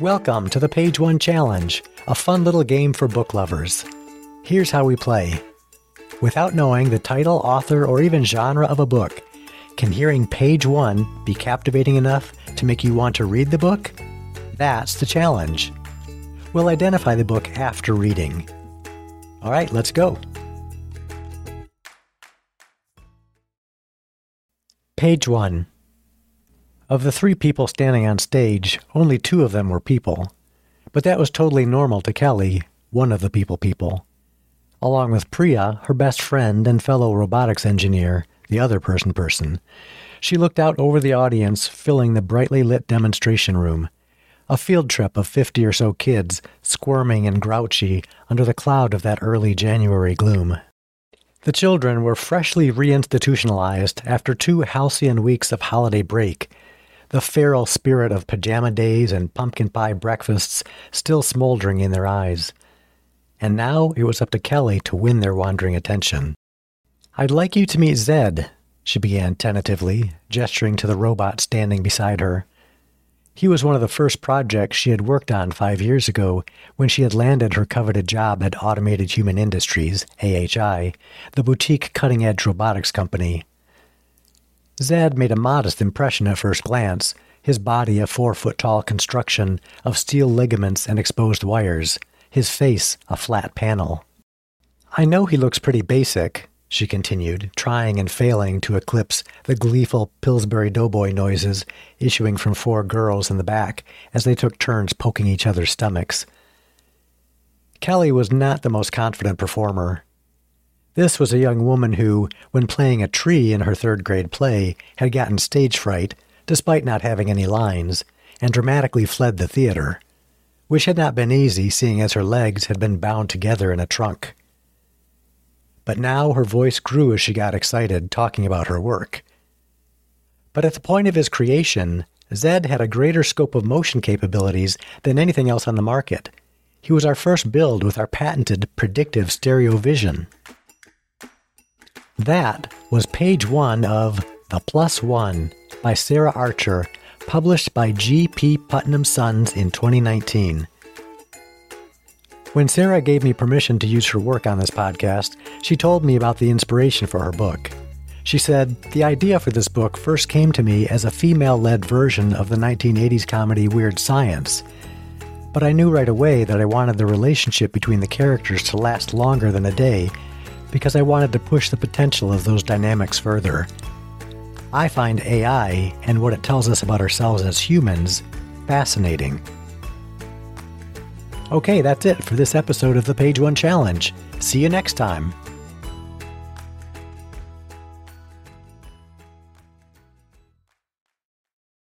Welcome to the Page One Challenge, a fun little game for book lovers. Here's how we play. Without knowing the title, author, or even genre of a book, can hearing page one be captivating enough to make you want to read the book? That's the challenge. We'll identify the book after reading. All right, let's go. Page 1 Of the three people standing on stage, only two of them were people. But that was totally normal to Kelly, one of the people people. Along with Priya, her best friend and fellow robotics engineer, the other person person, she looked out over the audience filling the brightly lit demonstration room. A field trip of fifty or so kids, squirming and grouchy under the cloud of that early January gloom. The children were freshly reinstitutionalized after two halcyon weeks of holiday break, the feral spirit of pajama days and pumpkin pie breakfasts still smoldering in their eyes. And now it was up to Kelly to win their wandering attention. I'd like you to meet Zed, she began tentatively, gesturing to the robot standing beside her. He was one of the first projects she had worked on five years ago when she had landed her coveted job at Automated Human Industries, AHI, the boutique cutting edge robotics company. Zed made a modest impression at first glance, his body a four foot tall construction of steel ligaments and exposed wires, his face a flat panel. I know he looks pretty basic, she continued, trying and failing to eclipse the gleeful Pillsbury Doughboy noises issuing from four girls in the back as they took turns poking each other's stomachs. Kelly was not the most confident performer. This was a young woman who, when playing a tree in her third grade play, had gotten stage fright, despite not having any lines, and dramatically fled the theater, which had not been easy seeing as her legs had been bound together in a trunk but now her voice grew as she got excited talking about her work. But at the point of his creation, Zed had a greater scope of motion capabilities than anything else on the market. He was our first build with our patented predictive stereo vision. That was page one of The Plus One by Sarah Archer, published by G.P. Putnam Sons in 2019. When Sarah gave me permission to use her work on this podcast, she told me about the inspiration for her book. She said, The idea for this book first came to me as a female led version of the 1980s comedy Weird Science. But I knew right away that I wanted the relationship between the characters to last longer than a day because I wanted to push the potential of those dynamics further. I find AI and what it tells us about ourselves as humans fascinating. Okay, that's it for this episode of the Page One Challenge. See you next time.